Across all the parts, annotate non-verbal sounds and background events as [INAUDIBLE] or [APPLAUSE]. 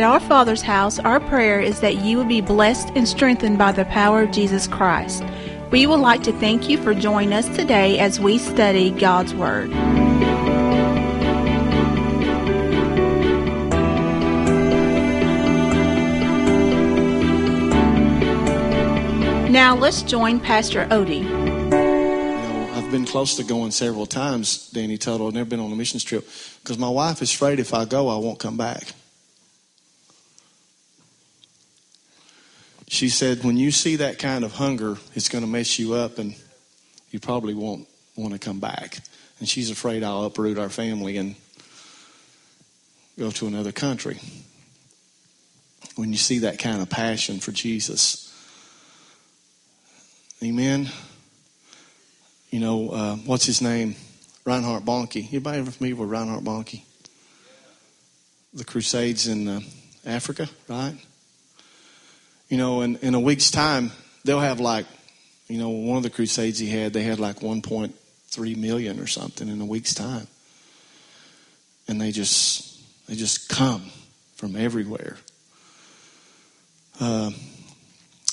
At our Father's house, our prayer is that you will be blessed and strengthened by the power of Jesus Christ. We would like to thank you for joining us today as we study God's Word. Now let's join Pastor Odie. You know, I've been close to going several times, Danny Tuttle. I've never been on a missions trip because my wife is afraid if I go, I won't come back. She said, when you see that kind of hunger, it's going to mess you up and you probably won't want to come back. And she's afraid I'll uproot our family and go to another country. When you see that kind of passion for Jesus, Amen. You know, uh, what's his name? Reinhard Bonnke. Anybody ever familiar with Reinhard Bonnke? The Crusades in uh, Africa, right? You know, in, in a week's time, they'll have like, you know, one of the Crusades he had, they had like 1.3 million or something in a week's time. And they just, they just come from everywhere. Uh,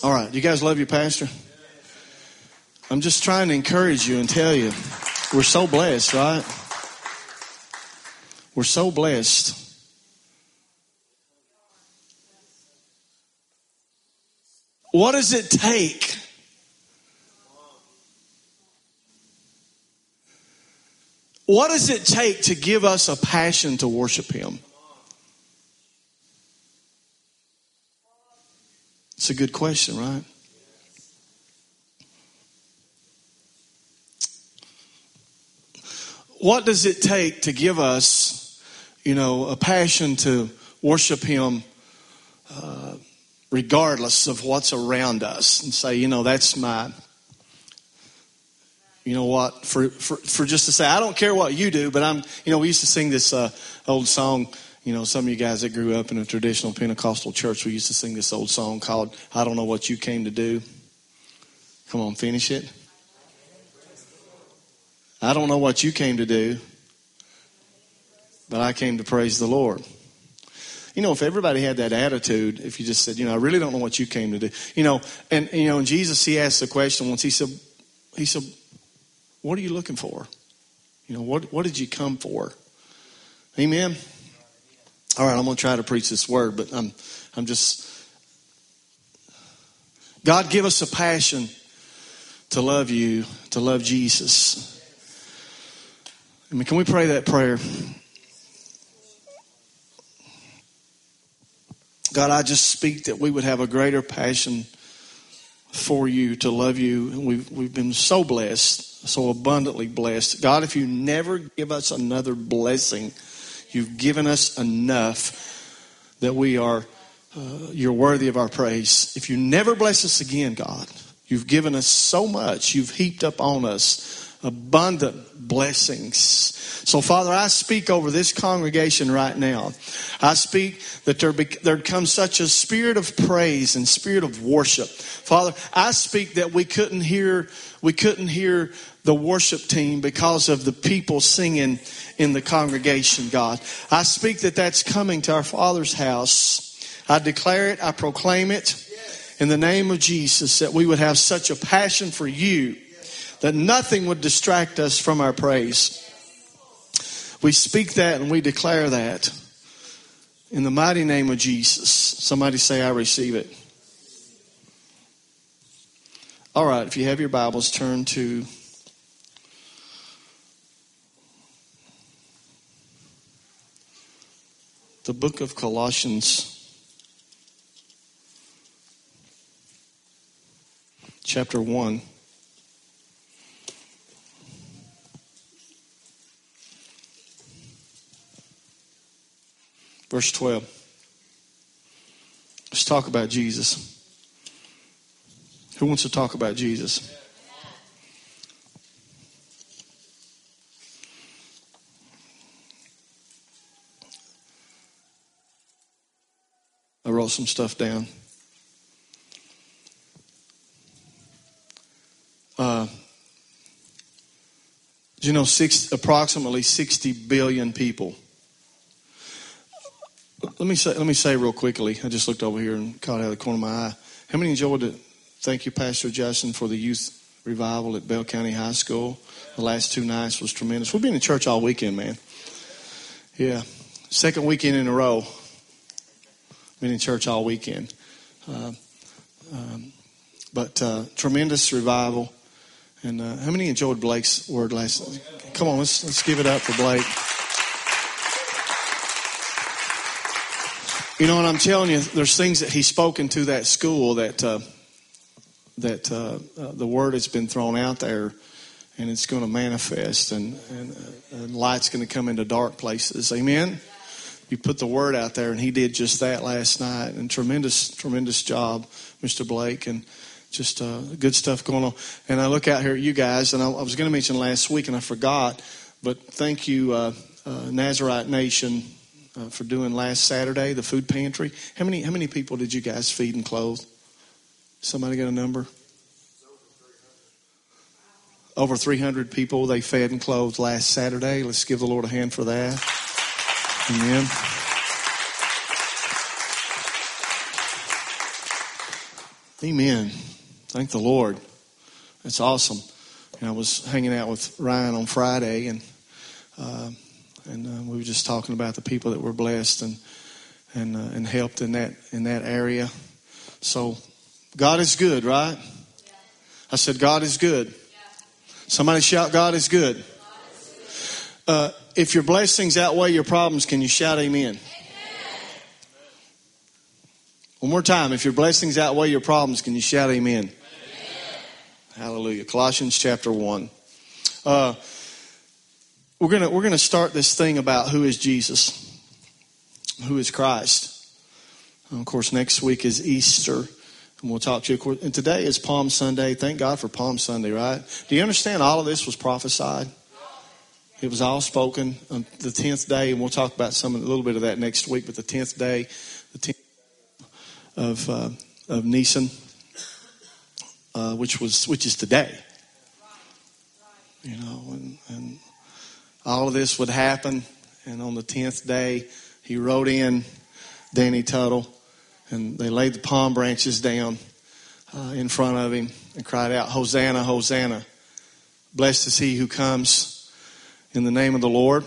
all right, you guys love your pastor? I'm just trying to encourage you and tell you we're so blessed, right? We're so blessed. What does it take? What does it take to give us a passion to worship Him? It's a good question, right? what does it take to give us, you know, a passion to worship Him uh, regardless of what's around us and say, you know, that's my, you know what, for, for, for just to say, I don't care what you do, but I'm, you know, we used to sing this uh, old song. You know, some of you guys that grew up in a traditional Pentecostal church, we used to sing this old song called I Don't Know What You Came to Do. Come on, finish it. I don't know what you came to do, but I came to praise the Lord. You know, if everybody had that attitude, if you just said, you know, I really don't know what you came to do, you know, and you know, and Jesus, he asked the question once. He said, he said, "What are you looking for? You know, what what did you come for?" Amen. All right, I'm going to try to preach this word, but I'm I'm just God give us a passion to love you, to love Jesus. I mean, can we pray that prayer? God, I just speak that we would have a greater passion for you, to love you. And we've, we've been so blessed, so abundantly blessed. God, if you never give us another blessing, you've given us enough that we are, uh, you're worthy of our praise. If you never bless us again, God, you've given us so much, you've heaped up on us abundant blessings. So, Father, I speak over this congregation right now. I speak that there, be, there comes such a spirit of praise and spirit of worship. Father, I speak that we couldn't hear, we couldn't hear the worship team because of the people singing in the congregation, God. I speak that that's coming to our Father's house. I declare it, I proclaim it in the name of Jesus that we would have such a passion for you that nothing would distract us from our praise. We speak that and we declare that in the mighty name of Jesus. Somebody say, I receive it. All right, if you have your Bibles, turn to the book of Colossians. Chapter 1. Verse 12. Let's talk about Jesus. Who wants to talk about Jesus? I wrote some stuff down. Uh, you know, six, approximately 60 billion people let me say let me say real quickly. I just looked over here and caught out of the corner of my eye. How many enjoyed it? Thank you, Pastor Justin, for the youth revival at Bell County High School. The last two nights was tremendous. We've been in church all weekend, man. Yeah, second weekend in a row. Been in church all weekend. Uh, um, but uh, tremendous revival. And uh, how many enjoyed Blake's word last? Night? Come on, let's let's give it up for Blake. You know, and I'm telling you, there's things that he's spoken to that school that uh, that uh, uh, the word has been thrown out there, and it's going to manifest, and and, uh, and light's going to come into dark places. Amen. You put the word out there, and he did just that last night, and tremendous, tremendous job, Mr. Blake, and just uh, good stuff going on. And I look out here at you guys, and I, I was going to mention last week, and I forgot, but thank you, uh, Nazarite Nation uh, for doing last Saturday, the food pantry. How many how many people did you guys feed and clothe? Somebody got a number? Over 300 people they fed and clothed last Saturday. Let's give the Lord a hand for that. Amen. Amen. Thank the Lord. That's awesome. And I was hanging out with Ryan on Friday and. Uh, and uh, we were just talking about the people that were blessed and and uh, and helped in that in that area. So God is good, right? I said God is good. Somebody shout, God is good. Uh, if your blessings outweigh your problems, can you shout amen? One more time. If your blessings outweigh your problems, can you shout amen? amen. Hallelujah. Colossians chapter 1. We're gonna we're gonna start this thing about who is Jesus, who is Christ. And of course, next week is Easter, and we'll talk to you. And today is Palm Sunday. Thank God for Palm Sunday, right? Do you understand? All of this was prophesied. It was all spoken on the tenth day, and we'll talk about some a little bit of that next week. But the tenth day, the tenth of uh, of Nisan, uh, which was which is today. You know, and, and all of this would happen. And on the 10th day, he rode in Danny Tuttle, and they laid the palm branches down uh, in front of him and cried out, Hosanna, Hosanna. Blessed is he who comes in the name of the Lord.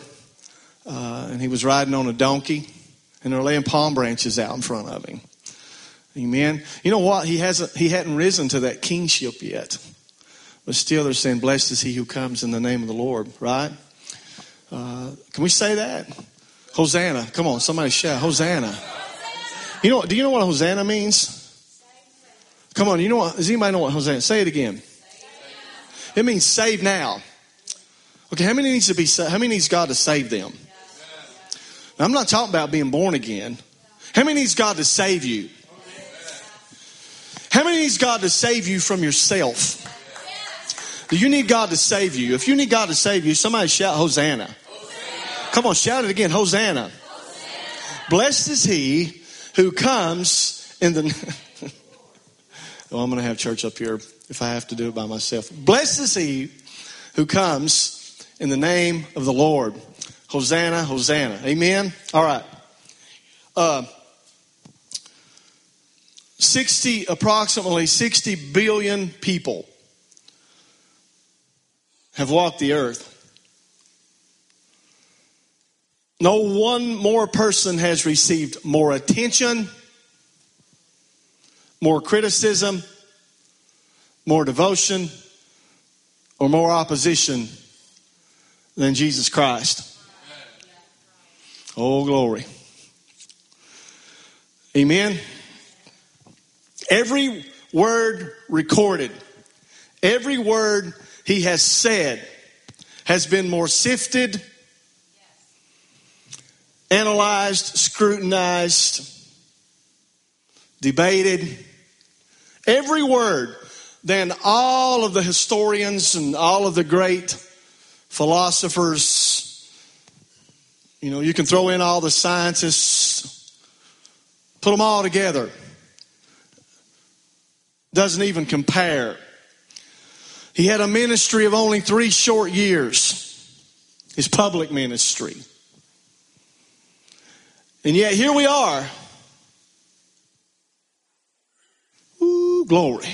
Uh, and he was riding on a donkey, and they're laying palm branches out in front of him. Amen. You know what? He hasn't he hadn't risen to that kingship yet. But still they're saying, Blessed is he who comes in the name of the Lord, right? Uh, can we say that? Hosanna. Come on, somebody shout, Hosanna. You know, do you know what Hosanna means? Come on, you know what? Does anybody know what Hosanna? Say it again. It means save now. Okay, how many needs to be? How many needs God to save them? Now, I'm not talking about being born again. How many needs God to save you? How many needs God to save you from yourself? Do you need God to save you? If you need God to save you, somebody shout Hosanna. Come on, shout it again. Hosanna. Hosanna. Blessed is he who comes in the. [LAUGHS] oh, I'm going to have church up here if I have to do it by myself. Blessed is he who comes in the name of the Lord. Hosanna, Hosanna. Amen. All right. Uh, 60, approximately 60 billion people have walked the earth. No one more person has received more attention, more criticism, more devotion, or more opposition than Jesus Christ. Oh, glory. Amen. Every word recorded, every word he has said has been more sifted, analyzed, scrutinized, debated. Every word than all of the historians and all of the great philosophers. You know, you can throw in all the scientists, put them all together. Doesn't even compare he had a ministry of only three short years, his public ministry. And yet here we are. Ooh, glory.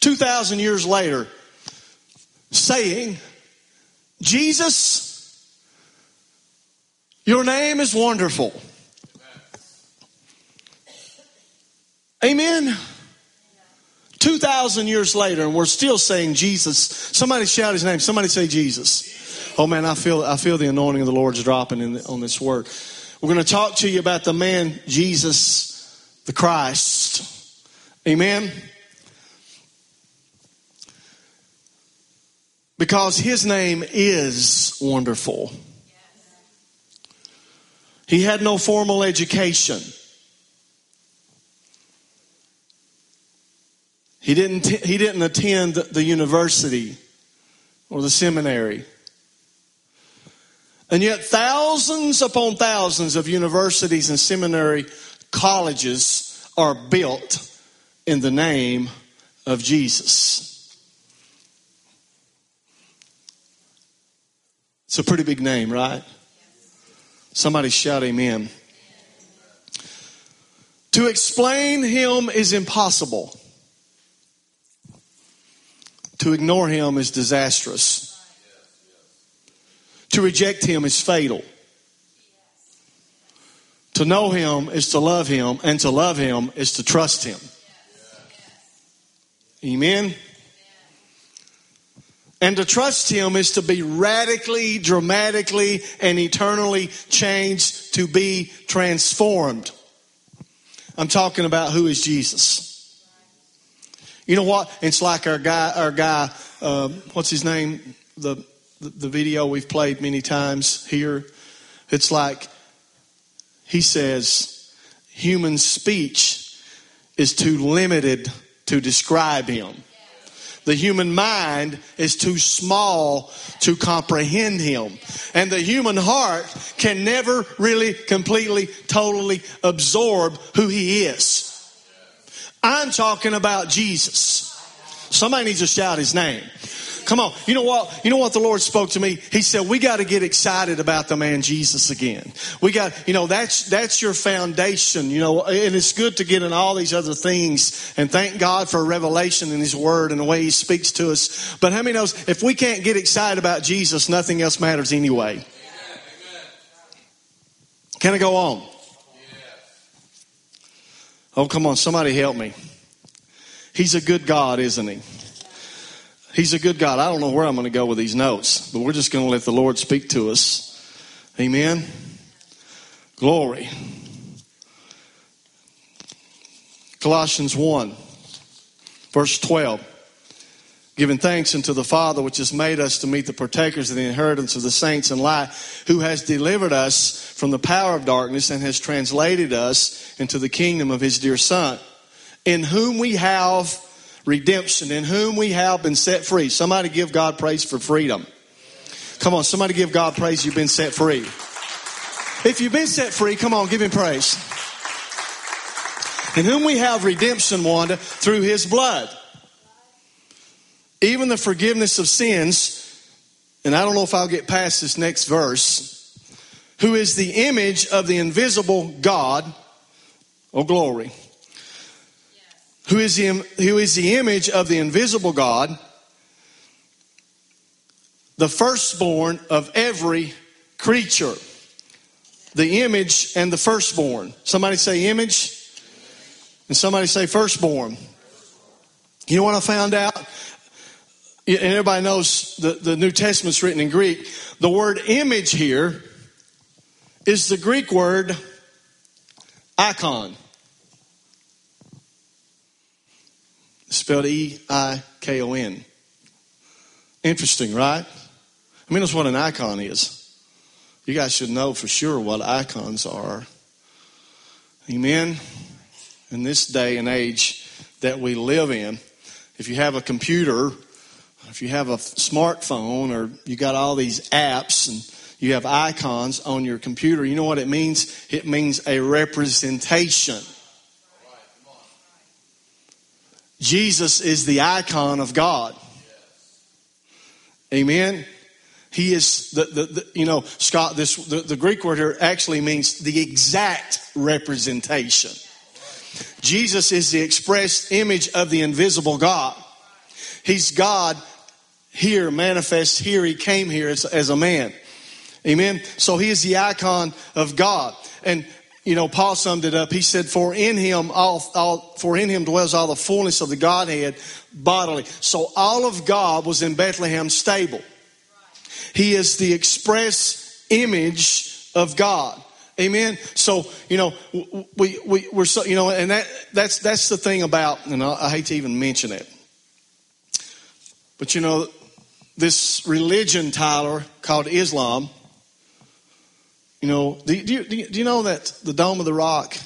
2,000 years later, saying, Jesus, your name is wonderful. Amen. 2,000 years later, and we're still saying Jesus. Somebody shout his name. Somebody say Jesus. Oh man, I feel, I feel the anointing of the Lord's dropping in on this word. We're going to talk to you about the man, Jesus the Christ. Amen. Because his name is wonderful. He had no formal education. He didn't, he didn't attend the university or the seminary. And yet, thousands upon thousands of universities and seminary colleges are built in the name of Jesus. It's a pretty big name, right? Somebody shout amen. To explain him is impossible. To ignore him is disastrous. To reject him is fatal. To know him is to love him, and to love him is to trust him. Amen. And to trust him is to be radically, dramatically, and eternally changed, to be transformed. I'm talking about who is Jesus. You know what? It's like our guy, our guy, uh, what's his name? The, the, video we've played many times here. It's like he says, human speech is too limited to describe him. The human mind is too small to comprehend him. And the human heart can never really completely, totally absorb who he is. I'm talking about Jesus. Somebody needs to shout his name. Come on. You know what? You know what the Lord spoke to me? He said, we got to get excited about the man Jesus again. We got, you know, that's, that's your foundation, you know, and it's good to get in all these other things and thank God for revelation in his word and the way he speaks to us. But how many knows if we can't get excited about Jesus, nothing else matters anyway? Can I go on? Oh, come on, somebody help me. He's a good God, isn't he? He's a good God. I don't know where I'm going to go with these notes, but we're just going to let the Lord speak to us. Amen. Glory. Colossians 1, verse 12. Giving thanks unto the Father, which has made us to meet the partakers of the inheritance of the saints in light, who has delivered us from the power of darkness and has translated us into the kingdom of his dear Son, in whom we have redemption, in whom we have been set free. Somebody give God praise for freedom. Come on, somebody give God praise you've been set free. If you've been set free, come on, give him praise. In whom we have redemption, Wanda, through his blood. Even the forgiveness of sins, and I don't know if I'll get past this next verse who is the image of the invisible God. Oh, glory. Who is, the, who is the image of the invisible God, the firstborn of every creature. The image and the firstborn. Somebody say image, and somebody say firstborn. You know what I found out? And everybody knows the, the New Testament's written in Greek. The word image here is the Greek word icon. Spelled E I K O N. Interesting, right? I mean, that's what an icon is. You guys should know for sure what icons are. Amen. In this day and age that we live in, if you have a computer, if you have a smartphone, or you got all these apps and you have icons on your computer. You know what it means? It means a representation. Jesus is the icon of God. Amen. He is the, the, the you know Scott. This the, the Greek word here actually means the exact representation. Jesus is the expressed image of the invisible God. He's God here, manifest here. He came here as, as a man. Amen. So he is the icon of God. And you know, Paul summed it up. He said, "For in him all, all, for in him dwells all the fullness of the Godhead bodily." So all of God was in Bethlehem stable. He is the express image of God. Amen. So you know, we we we're so you know, and that that's that's the thing about, and I, I hate to even mention it, but you know, this religion, Tyler, called Islam you know, do you, do you, do you know that the Dome of the Rock,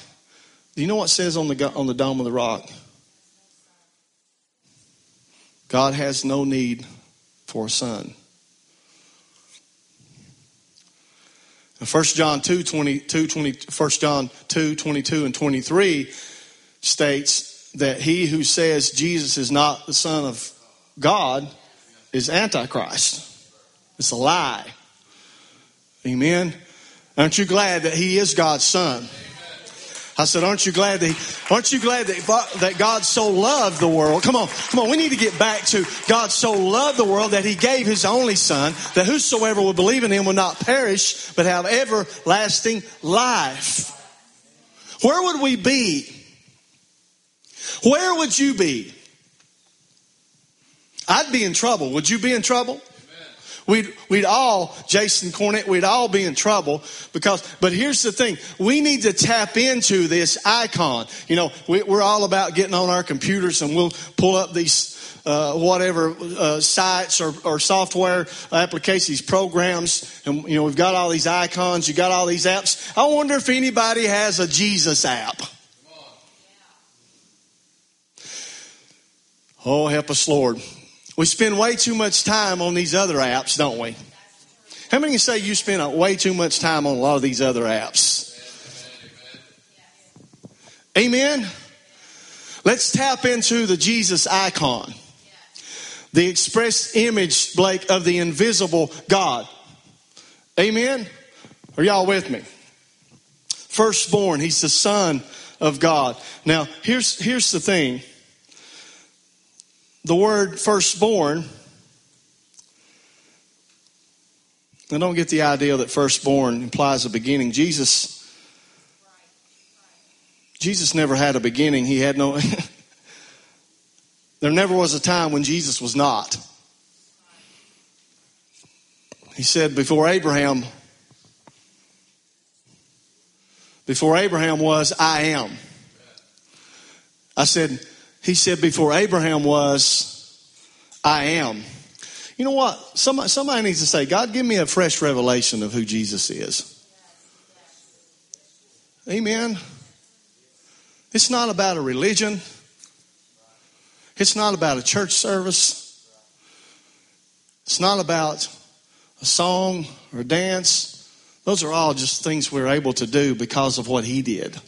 do you know what says on the, on the Dome of the Rock? God has no need for a son. 1 John 2, 22, 20, 1 John 2, 22 and 23 states that he who says Jesus is not the Son of God is Antichrist. It's a lie. Amen. Aren't you glad that He is God's Son? I said, aren't you glad that, he, aren't you glad that, that God so loved the world? Come on, come on. We need to get back to God so loved the world that he gave his only son that whosoever will believe in him will not perish, but have everlasting life. Where would we be? Where would you be? I'd be in trouble. Would you be in trouble? We'd, we'd all, Jason Cornett, we'd all be in trouble because, but here's the thing. We need to tap into this icon. You know, we, are all about getting on our computers and we'll pull up these, uh, whatever, uh, sites or, or software applications, programs. And, you know, we've got all these icons. You got all these apps. I wonder if anybody has a Jesus app. Oh, help us, Lord. We spend way too much time on these other apps, don't we? How many say you spend way too much time on a lot of these other apps? Amen. Let's tap into the Jesus icon, the express image, Blake, of the invisible God. Amen. Are y'all with me? Firstborn, he's the son of God. Now, here's here's the thing the word firstborn, I don't get the idea that firstborn implies a beginning. Jesus, Jesus never had a beginning. He had no. [LAUGHS] there never was a time when Jesus was not. He said, before Abraham, before Abraham was, I am. I said, he said, Before Abraham was, I am. You know what? Somebody, somebody needs to say, God, give me a fresh revelation of who Jesus is. Amen. It's not about a religion. It's not about a church service. It's not about a song or a dance. Those are all just things we're able to do because of what he did.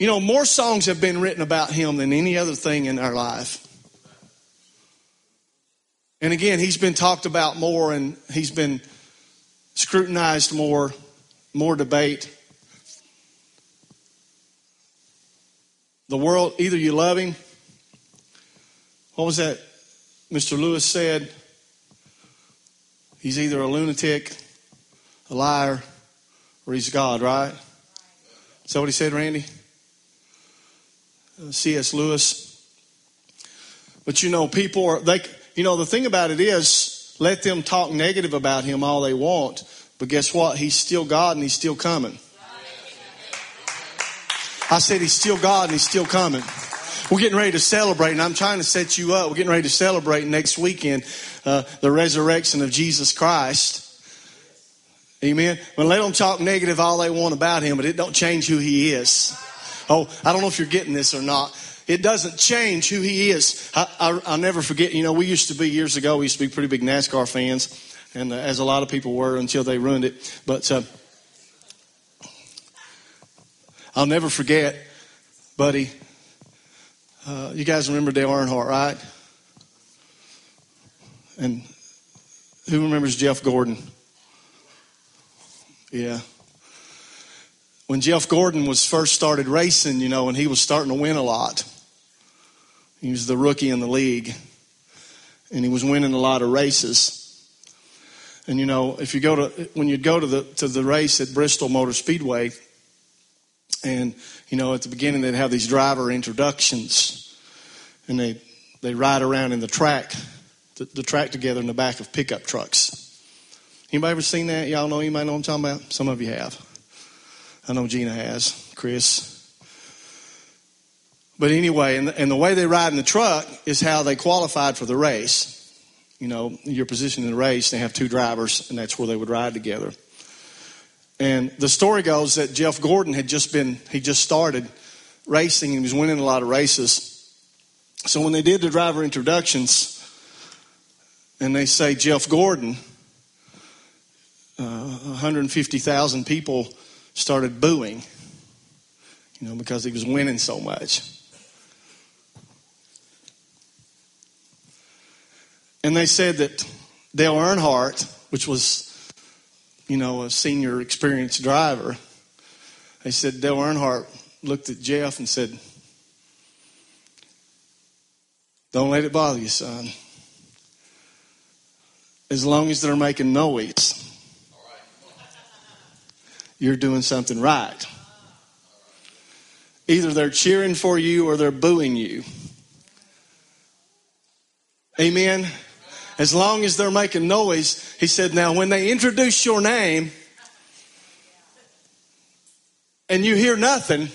You know, more songs have been written about him than any other thing in our life. And again, he's been talked about more and he's been scrutinized more, more debate. The world, either you love him, what was that Mr. Lewis said? He's either a lunatic, a liar, or he's God, right? Is that what he said, Randy? C.S. Lewis. But you know, people are, they, you know, the thing about it is, let them talk negative about him all they want, but guess what? He's still God and he's still coming. I said he's still God and he's still coming. We're getting ready to celebrate, and I'm trying to set you up. We're getting ready to celebrate next weekend uh, the resurrection of Jesus Christ. Amen. Well, let them talk negative all they want about him, but it don't change who he is. Oh, I don't know if you're getting this or not. It doesn't change who he is. I, will never forget, you know, we used to be years ago, we used to be pretty big NASCAR fans, and uh, as a lot of people were until they ruined it. But uh, I'll never forget, buddy. Uh, you guys remember Dale Earnhardt, right? And who remembers Jeff Gordon? Yeah. When Jeff Gordon was first started racing, you know, and he was starting to win a lot. He was the rookie in the league. And he was winning a lot of races. And you know, if you go to when you go to the to the race at Bristol Motor Speedway, and you know, at the beginning they'd have these driver introductions, and they they ride around in the track, the, the track together in the back of pickup trucks. Anybody ever seen that? Y'all know anybody know what I'm talking about? Some of you have. I know Gina has, Chris. But anyway, and the, and the way they ride in the truck is how they qualified for the race. You know, your position in the race, they have two drivers, and that's where they would ride together. And the story goes that Jeff Gordon had just been, he just started racing and he was winning a lot of races. So when they did the driver introductions, and they say Jeff Gordon, uh, 150,000 people started booing, you know, because he was winning so much. And they said that Dale Earnhardt, which was you know, a senior experienced driver. They said Dale Earnhardt looked at Jeff and said, Don't let it bother you, son. As long as they're making noise, you're doing something right. Either they're cheering for you or they're booing you. Amen. As long as they're making noise, he said, now when they introduce your name and you hear nothing,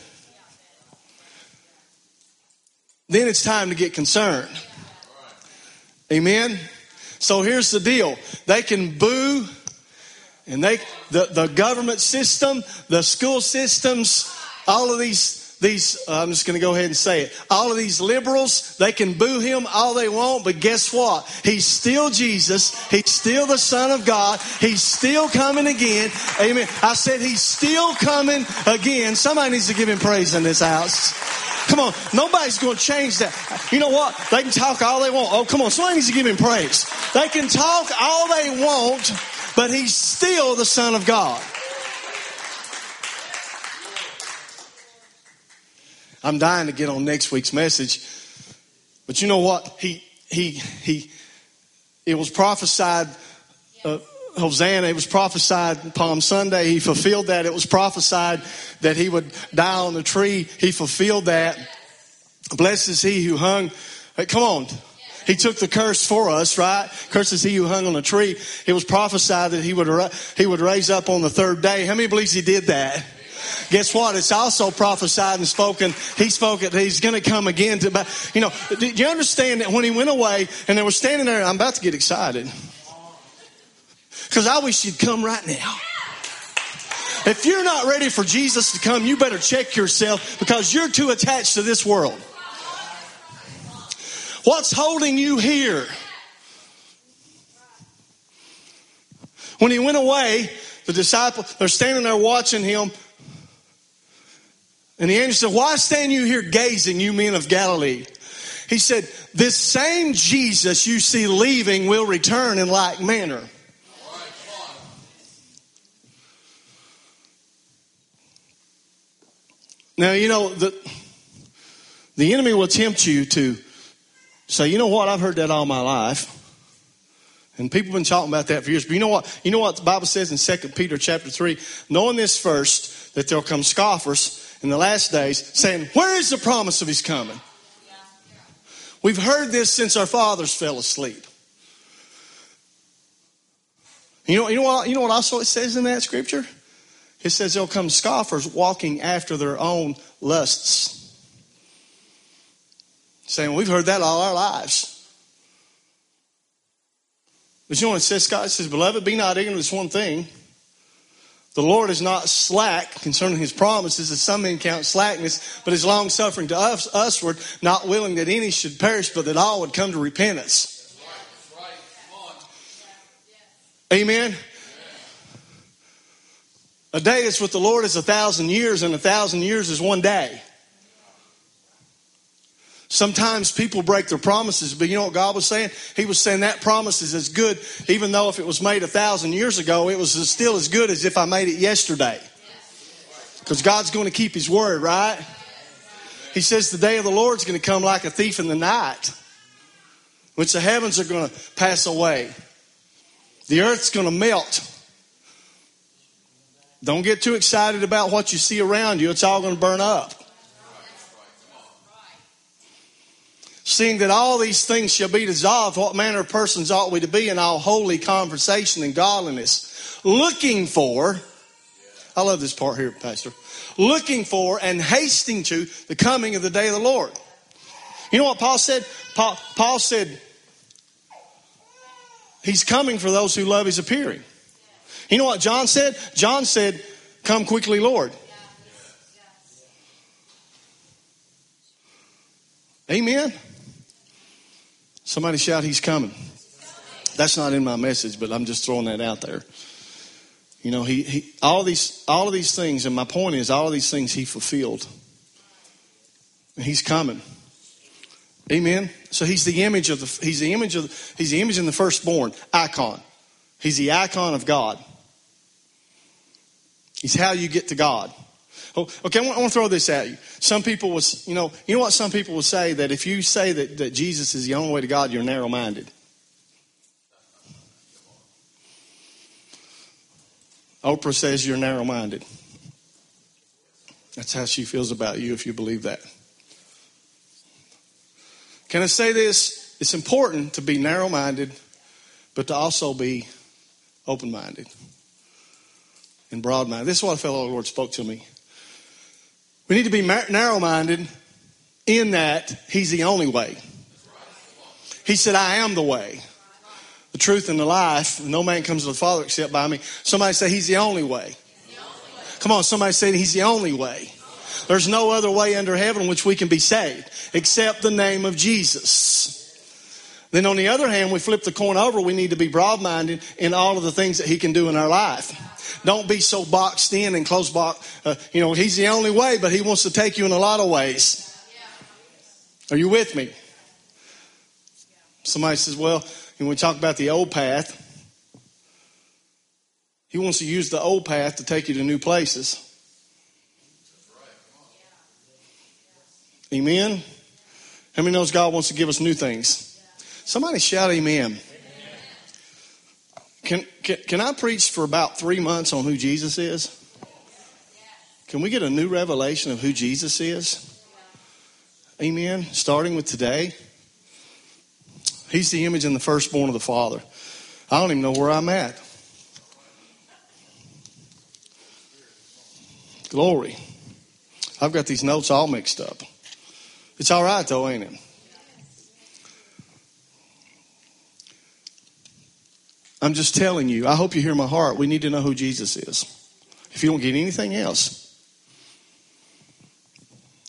then it's time to get concerned. Amen. So here's the deal. They can boo and they the, the government system, the school systems, all of these these, uh, I'm just going to go ahead and say it. All of these liberals, they can boo him all they want, but guess what? He's still Jesus. He's still the Son of God. He's still coming again. Amen. I said he's still coming again. Somebody needs to give him praise in this house. Come on, nobody's going to change that. You know what? They can talk all they want. Oh, come on, somebody needs to give him praise. They can talk all they want, but he's still the Son of God. I'm dying to get on next week's message. But you know what? He, he, he, it was prophesied, uh, Hosanna, it was prophesied Palm Sunday. He fulfilled that. It was prophesied that he would die on the tree. He fulfilled that. Blessed is he who hung. Hey, come on. He took the curse for us, right? Curse is he who hung on a tree. It was prophesied that he would, he would raise up on the third day. How many believes he did that? Guess what? It's also prophesied and spoken. He spoke it. He's going to come again. To, you know, do you understand that when he went away and they were standing there, I'm about to get excited. Because I wish you'd come right now. If you're not ready for Jesus to come, you better check yourself because you're too attached to this world. What's holding you here? When he went away, the disciples, they're standing there watching him. And the angel said, Why stand you here gazing, you men of Galilee? He said, This same Jesus you see leaving will return in like manner. Now, you know, the, the enemy will tempt you to say, you know what, I've heard that all my life. And people have been talking about that for years. But you know what? You know what the Bible says in 2 Peter chapter 3? Knowing this first, that there'll come scoffers in the last days saying, Where is the promise of his coming? We've heard this since our fathers fell asleep. You know, you know what you know what also it says in that scripture? It says there'll come scoffers walking after their own lusts. Saying, We've heard that all our lives. But you know what it says, God? It says, Beloved, be not ignorant of this one thing the Lord is not slack concerning his promises, as some men count slackness, but is long suffering to us, usward, not willing that any should perish, but that all would come to repentance. Amen. A day is with the Lord is a thousand years, and a thousand years is one day. Sometimes people break their promises, but you know what God was saying? He was saying that promise is as good, even though if it was made a thousand years ago, it was still as good as if I made it yesterday. Because God's going to keep His word, right? He says the day of the Lord's going to come like a thief in the night, which the heavens are going to pass away, the earth's going to melt. Don't get too excited about what you see around you, it's all going to burn up. Seeing that all these things shall be dissolved, what manner of persons ought we to be in all holy conversation and godliness? Looking for, I love this part here, Pastor. Looking for and hasting to the coming of the day of the Lord. You know what Paul said? Paul, Paul said, He's coming for those who love His appearing. You know what John said? John said, Come quickly, Lord. Amen. Somebody shout, He's coming. That's not in my message, but I'm just throwing that out there. You know, he, he all these all of these things, and my point is all of these things he fulfilled. And he's coming. Amen. So he's the image of the he's the image of he's the image in the firstborn icon. He's the icon of God. He's how you get to God. Oh, okay, I want, I want to throw this at you. Some people was, you know, you know what some people will say that if you say that, that Jesus is the only way to God, you're narrow minded. Oprah says you're narrow minded. That's how she feels about you if you believe that. Can I say this? It's important to be narrow minded, but to also be open minded and broad minded. This is what a fellow Lord spoke to me. We need to be narrow minded in that He's the only way. He said, I am the way, the truth, and the life. No man comes to the Father except by me. Somebody say, He's the only way. Come on, somebody say, He's the only way. There's no other way under heaven which we can be saved except the name of Jesus. Then on the other hand, we flip the coin over, we need to be broad minded in all of the things that He can do in our life. Don't be so boxed in and close box. Uh, you know, He's the only way, but He wants to take you in a lot of ways. Are you with me? Somebody says, well, when we talk about the old path, He wants to use the old path to take you to new places. Amen. How many knows God wants to give us new things? Somebody shout amen. Can, can, can I preach for about three months on who Jesus is? Can we get a new revelation of who Jesus is? Amen. Starting with today. He's the image and the firstborn of the Father. I don't even know where I'm at. Glory. I've got these notes all mixed up. It's all right, though, ain't it? I'm just telling you, I hope you hear my heart. We need to know who Jesus is. If you don't get anything else.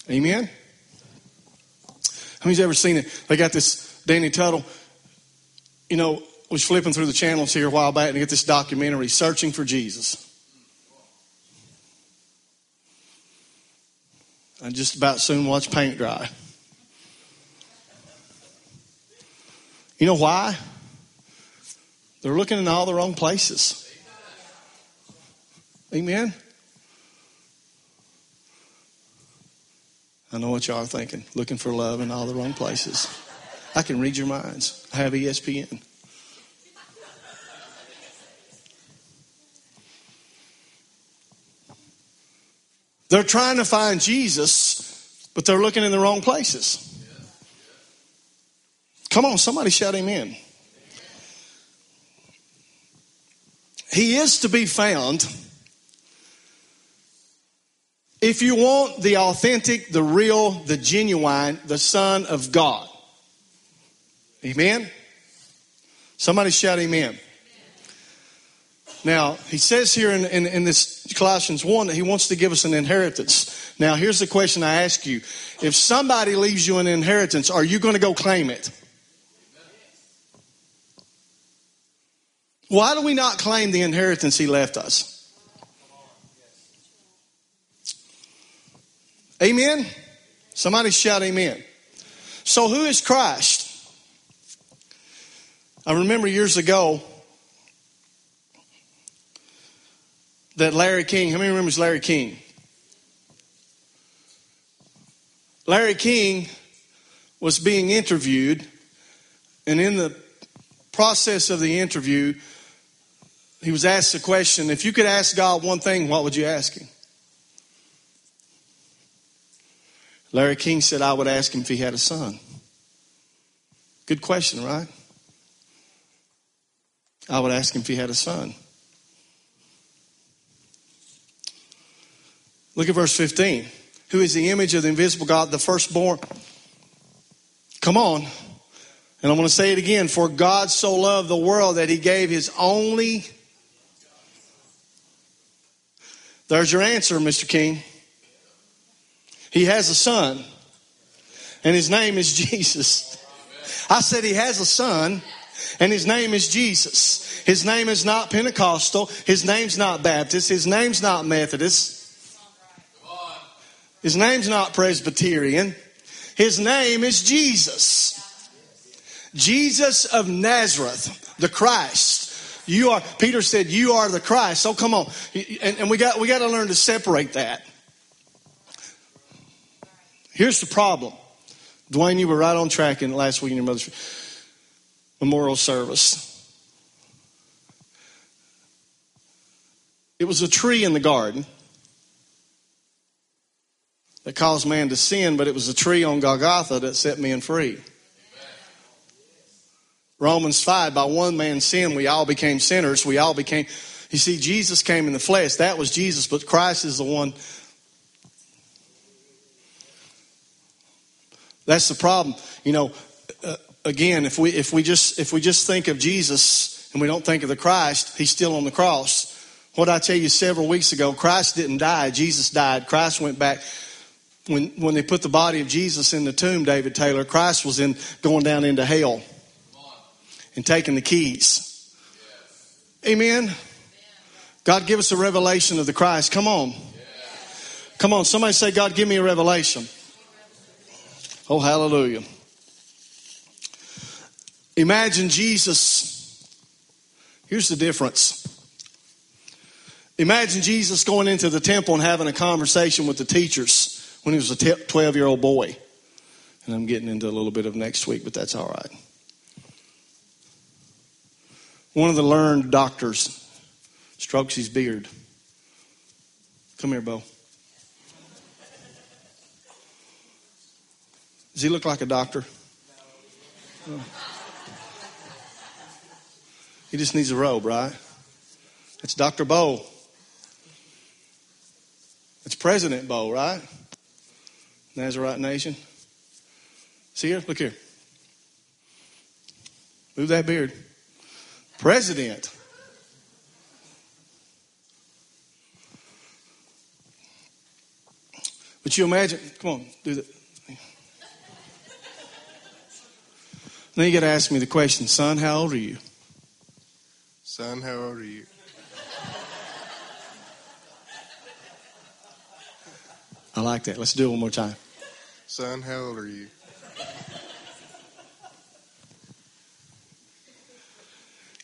Amen? How many's ever seen it? They got this Danny Tuttle, you know, was flipping through the channels here a while back and get this documentary, Searching for Jesus. I just about soon watch paint dry. You know why? They're looking in all the wrong places. Amen. I know what y'all are thinking. Looking for love in all the wrong places. I can read your minds. I have ESPN. They're trying to find Jesus, but they're looking in the wrong places. Come on, somebody shout amen. He is to be found. If you want the authentic, the real, the genuine, the Son of God. Amen? Somebody shout amen. Now, he says here in, in, in, this Colossians 1 that he wants to give us an inheritance. Now, here's the question I ask you. If somebody leaves you an inheritance, are you going to go claim it? Why do we not claim the inheritance he left us? Amen? Somebody shout amen. So, who is Christ? I remember years ago that Larry King, how many remembers Larry King? Larry King was being interviewed, and in the process of the interview, he was asked the question if you could ask God one thing, what would you ask him? Larry King said, I would ask him if he had a son. Good question, right? I would ask him if he had a son. Look at verse 15. Who is the image of the invisible God, the firstborn? Come on. And I'm going to say it again. For God so loved the world that he gave his only. There's your answer, Mr. King. He has a son, and his name is [LAUGHS] Jesus. I said he has a son, and his name is Jesus. His name is not Pentecostal. His name's not Baptist. His name's not Methodist. His name's not Presbyterian. His name is Jesus. Jesus of Nazareth, the Christ. You are, Peter said, you are the Christ. So come on. And, and we got, we got to learn to separate that. Here's the problem. Dwayne, you were right on track in last week in your mother's memorial service. It was a tree in the garden that caused man to sin, but it was a tree on Golgotha that set men free. Romans 5, by one man's sin, we all became sinners. We all became, you see, Jesus came in the flesh. That was Jesus, but Christ is the one. That's the problem. You know, uh, again, if we, if we just, if we just think of Jesus and we don't think of the Christ, he's still on the cross. What I tell you several weeks ago, Christ didn't die. Jesus died. Christ went back when, when they put the body of Jesus in the tomb, David Taylor, Christ was in going down into hell and taking the keys. Amen. God, give us a revelation of the Christ. Come on. Come on. Somebody say, God, give me a revelation. Oh, hallelujah. Imagine Jesus. Here's the difference. Imagine Jesus going into the temple and having a conversation with the teachers when he was a 12 year old boy. And I'm getting into a little bit of next week, but that's all right. One of the learned doctors strokes his beard. Come here, Bo. Does he look like a doctor? Oh. He just needs a robe, right? It's Dr. Bo. It's President Bo, right? Nazarite Nation. See here? Look here. Move that beard. President. But you imagine, come on, do that. Then you got to ask me the question, son, how old are you? Son, how old are you? I like that. Let's do it one more time. Son, how old are you?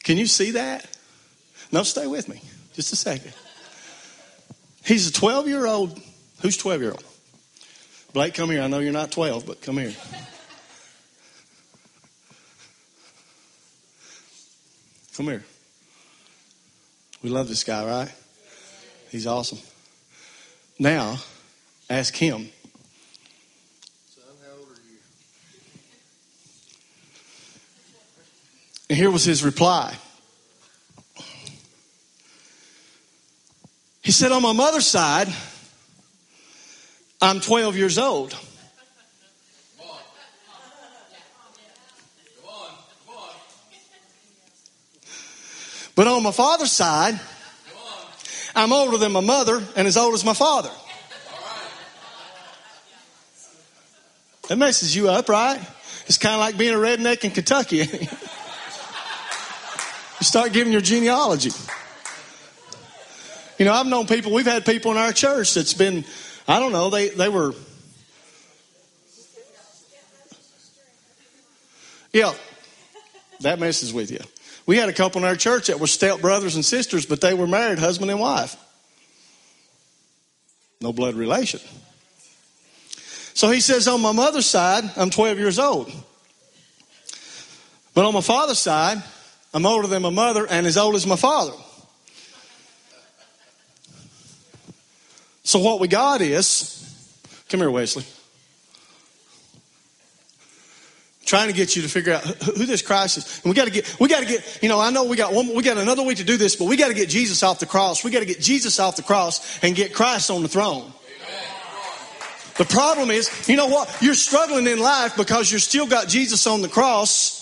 Can you see that? No, stay with me just a second. He's a 12 year old. Who's 12 year old? Blake, come here. I know you're not 12, but come here. Come here. We love this guy, right? He's awesome. Now, ask him. Son, how old are you? And here was his reply. He said, On my mother's side, I'm 12 years old. But on my father's side, I'm older than my mother and as old as my father. That messes you up, right? It's kind of like being a redneck in Kentucky. [LAUGHS] start giving your genealogy. You know, I've known people, we've had people in our church that's been, I don't know, they, they were Yeah, that messes with you. We had a couple in our church that were step brothers and sisters, but they were married, husband and wife. No blood relation. So he says, on my mother's side, I'm 12 years old. But on my father's side, I'm older than my mother and as old as my father. So what we got is, come here, Wesley. Trying to get you to figure out who this Christ is, and we got to get, we got to get, you know, I know we got one, we got another week to do this, but we got to get Jesus off the cross. We got to get Jesus off the cross and get Christ on the throne. The problem is, you know what? You're struggling in life because you're still got Jesus on the cross.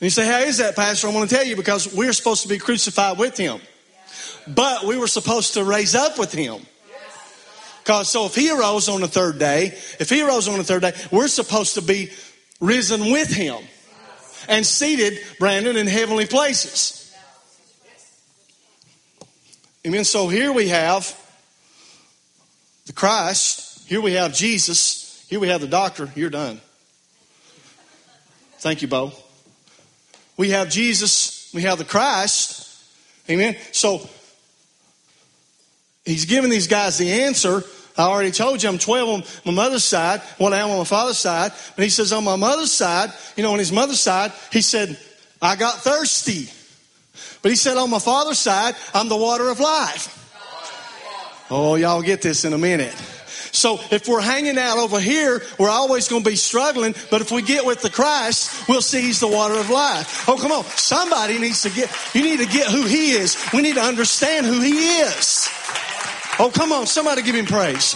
And you say, How is that, Pastor? I want to tell you because we're supposed to be crucified with him. But we were supposed to raise up with him. Because so if he arose on the third day, if he arose on the third day, we're supposed to be risen with him and seated, Brandon, in heavenly places. Amen. So here we have the Christ. Here we have Jesus. Here we have the doctor. You're done. Thank you, Bo. We have Jesus. We have the Christ. Amen. So he's giving these guys the answer. I already told you I'm 12 on my mother's side, what I am on my father's side. But he says on my mother's side, you know, on his mother's side, he said, I got thirsty. But he said on my father's side, I'm the water of life. Oh, y'all get this in a minute. So if we're hanging out over here, we're always going to be struggling. But if we get with the Christ, we'll see He's the water of life. Oh, come on. Somebody needs to get, you need to get who He is. We need to understand who He is. Oh, come on. Somebody give Him praise.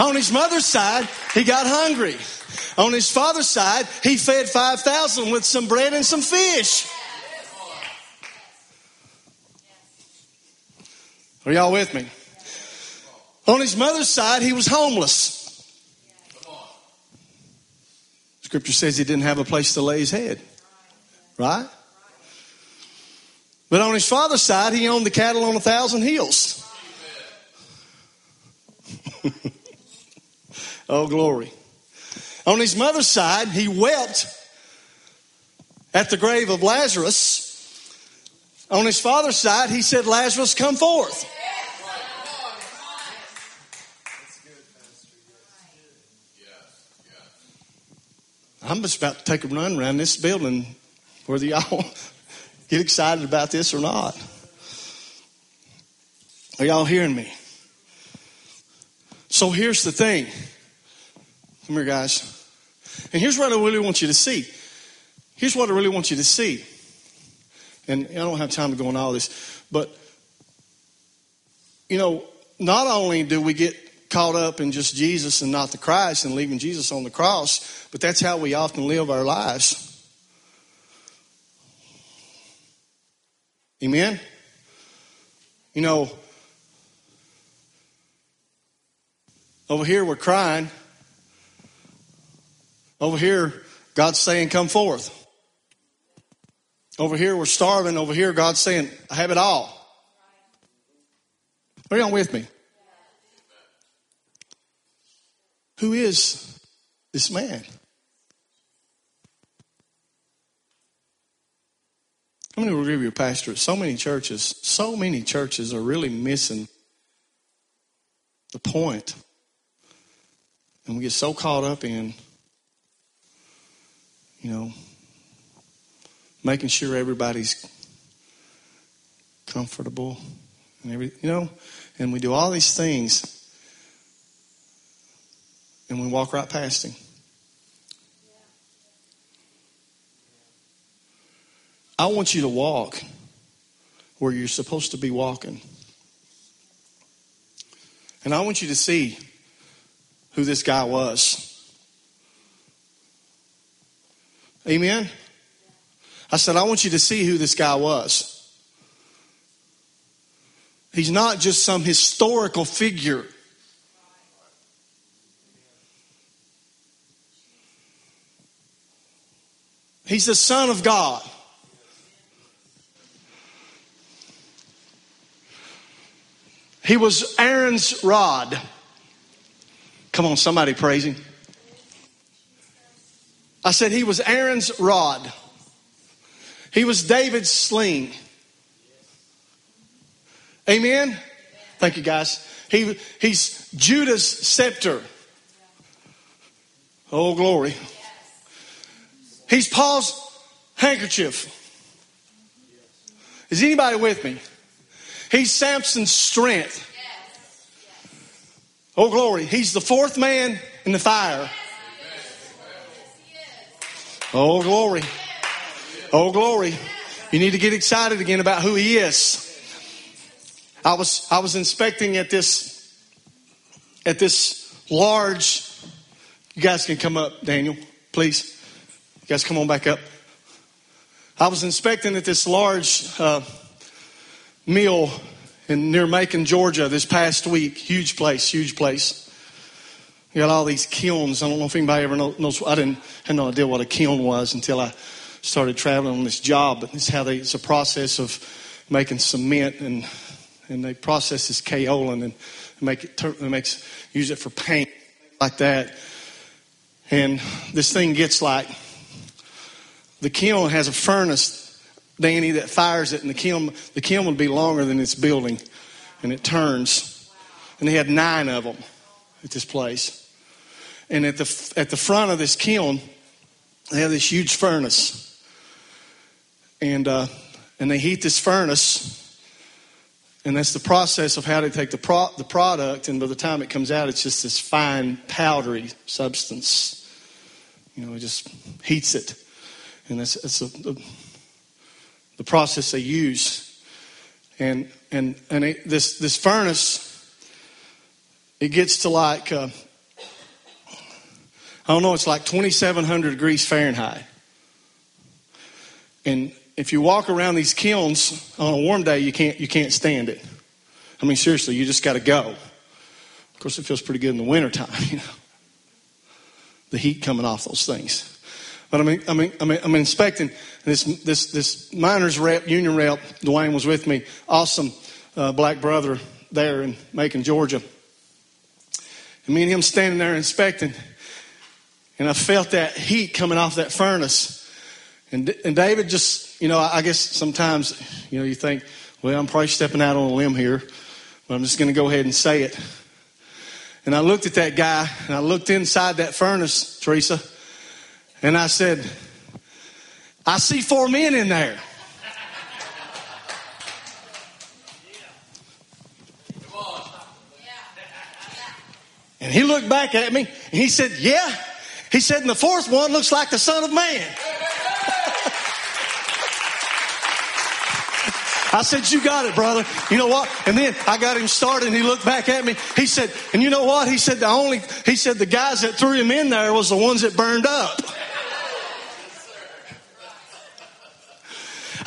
On his mother's side, he got hungry. On his father's side, he fed 5,000 with some bread and some fish. Are y'all with me? On his mother's side, he was homeless. Scripture says he didn't have a place to lay his head. Right? But on his father's side, he owned the cattle on a thousand hills. [LAUGHS] oh, glory. On his mother's side, he wept at the grave of Lazarus. On his father's side, he said, Lazarus, come forth. I'm just about to take a run around this building, whether y'all [LAUGHS] get excited about this or not. Are y'all hearing me? So here's the thing. Come here, guys. And here's what I really want you to see. Here's what I really want you to see. And I don't have time to go on all this, but you know, not only do we get caught up in just Jesus and not the Christ and leaving Jesus on the cross, but that's how we often live our lives. Amen? You know, over here we're crying. Over here, God's saying, Come forth. Over here, we're starving. Over here, God's saying, I have it all. Are you on with me? Who is this man? I'm going to give you a pastor. So many churches, so many churches are really missing the point. And we get so caught up in, you know, making sure everybody's comfortable and every, you know, and we do all these things and we walk right past him. I want you to walk where you're supposed to be walking. And I want you to see who this guy was. Amen? I said, I want you to see who this guy was. He's not just some historical figure. He's the Son of God. He was Aaron's rod. Come on, somebody praise him. I said he was Aaron's rod. He was David's sling. Amen. Thank you, guys. He, he's Judah's scepter. Oh, glory. He's Paul's handkerchief. Is anybody with me? He's Samson's strength. Oh, glory. He's the fourth man in the fire. Oh, glory. Oh, glory. You need to get excited again about who he is. I was, I was inspecting at this, at this large, you guys can come up, Daniel, please. You guys come on back up. I was inspecting at this large uh, mill in near Macon, Georgia, this past week. Huge place, huge place. You got all these kilns. I don't know if anybody ever knows. I didn't had no idea what a kiln was until I started traveling on this job. But it's how they. It's a process of making cement and and they process this kaolin and make it. It makes use it for paint like that. And this thing gets like the kiln has a furnace Danny, that fires it, and the kiln, the kiln would be longer than this building, and it turns. And they had nine of them at this place. And at the, at the front of this kiln, they have this huge furnace. And, uh, and they heat this furnace, and that's the process of how they take the, pro- the product, and by the time it comes out, it's just this fine, powdery substance. You know, it just heats it. And that's, that's a the process they use. And, and, and it, this, this furnace, it gets to like, uh, I don't know, it's like 2,700 degrees Fahrenheit. And if you walk around these kilns on a warm day, you can't, you can't stand it. I mean, seriously, you just got to go. Of course, it feels pretty good in the wintertime, [LAUGHS] you know. The heat coming off those things. But I'm, I'm, I'm, I'm inspecting this, this, this miners rep, union rep, Dwayne was with me, awesome uh, black brother there in Macon, Georgia. And me and him standing there inspecting, and I felt that heat coming off that furnace. And, and David just, you know, I guess sometimes, you know, you think, well, I'm probably stepping out on a limb here, but I'm just going to go ahead and say it. And I looked at that guy, and I looked inside that furnace, Teresa, and I said, I see four men in there. And he looked back at me and he said, Yeah. He said, And the fourth one looks like the Son of Man. I said, You got it, brother. You know what? And then I got him started and he looked back at me. He said, And you know what? He said, The only, he said, the guys that threw him in there was the ones that burned up.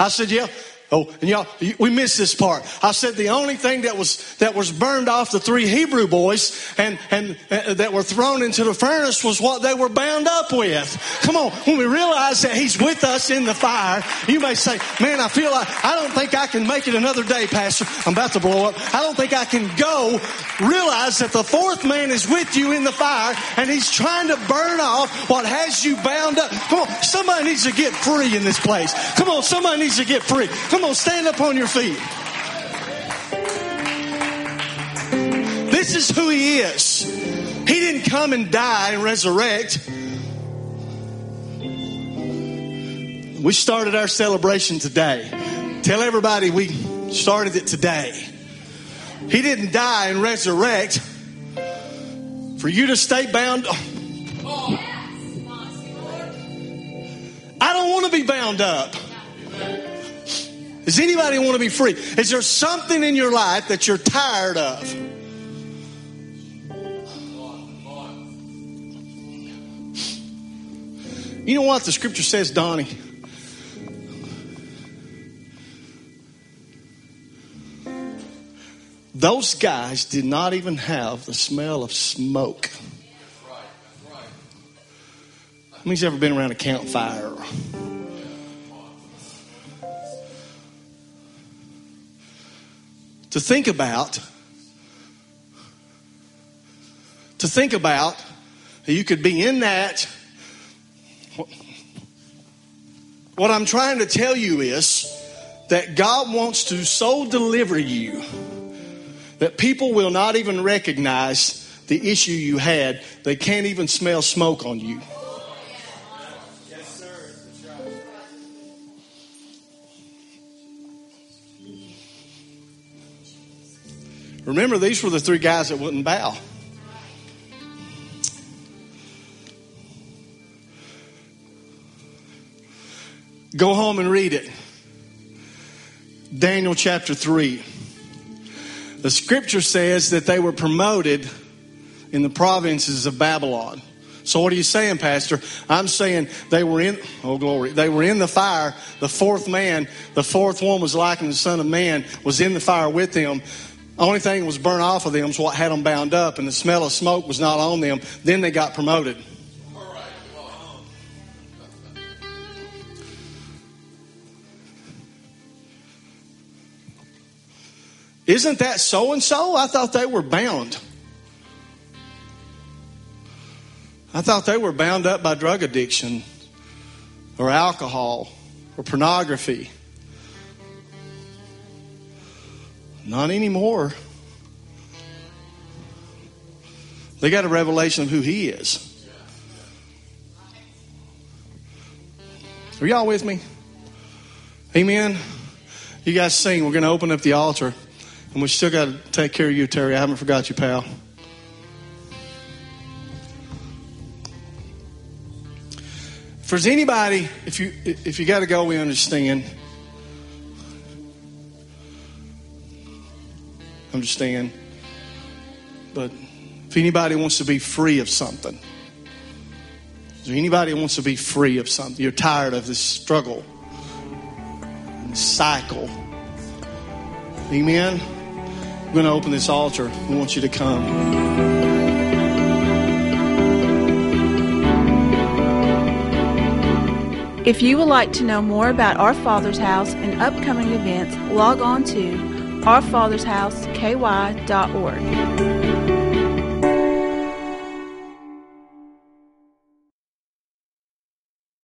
I said, yeah. Oh, and y'all, we missed this part. I said the only thing that was that was burned off the three Hebrew boys and and uh, that were thrown into the furnace was what they were bound up with. Come on, when we realize that He's with us in the fire, you may say, "Man, I feel like I don't think I can make it another day, Pastor. I'm about to blow up. I don't think I can go." Realize that the fourth man is with you in the fire, and He's trying to burn off what has you bound up. Come on, somebody needs to get free in this place. Come on, somebody needs to get free. Come Come on, stand up on your feet. This is who He is. He didn't come and die and resurrect. We started our celebration today. Tell everybody we started it today. He didn't die and resurrect for you to stay bound. Oh. I don't want to be bound up. Does anybody want to be free? Is there something in your life that you're tired of? You know what the scripture says, Donnie? Those guys did not even have the smell of smoke. How many's ever been around a campfire? To think about to think about. You could be in that. What I'm trying to tell you is that God wants to so deliver you that people will not even recognize the issue you had. They can't even smell smoke on you. Remember, these were the three guys that wouldn't bow. Go home and read it. Daniel chapter 3. The scripture says that they were promoted in the provinces of Babylon. So what are you saying, Pastor? I'm saying they were in, oh glory, they were in the fire. The fourth man, the fourth one was like the Son of Man, was in the fire with them. The only thing that was burnt off of them was what had them bound up, and the smell of smoke was not on them. Then they got promoted. Isn't that so and so? I thought they were bound. I thought they were bound up by drug addiction or alcohol or pornography. Not anymore. They got a revelation of who He is. Are y'all with me? Amen. You guys sing. We're going to open up the altar. And we still got to take care of you, Terry. I haven't forgot you, pal. If there's anybody, if you if you got to go, we understand. Understand. But if anybody wants to be free of something, is there anybody wants to be free of something? You're tired of this struggle, this cycle. Amen. I'm going to open this altar. We want you to come. If you would like to know more about Our Father's House and upcoming events, log on to ourfathersHouseKY.org.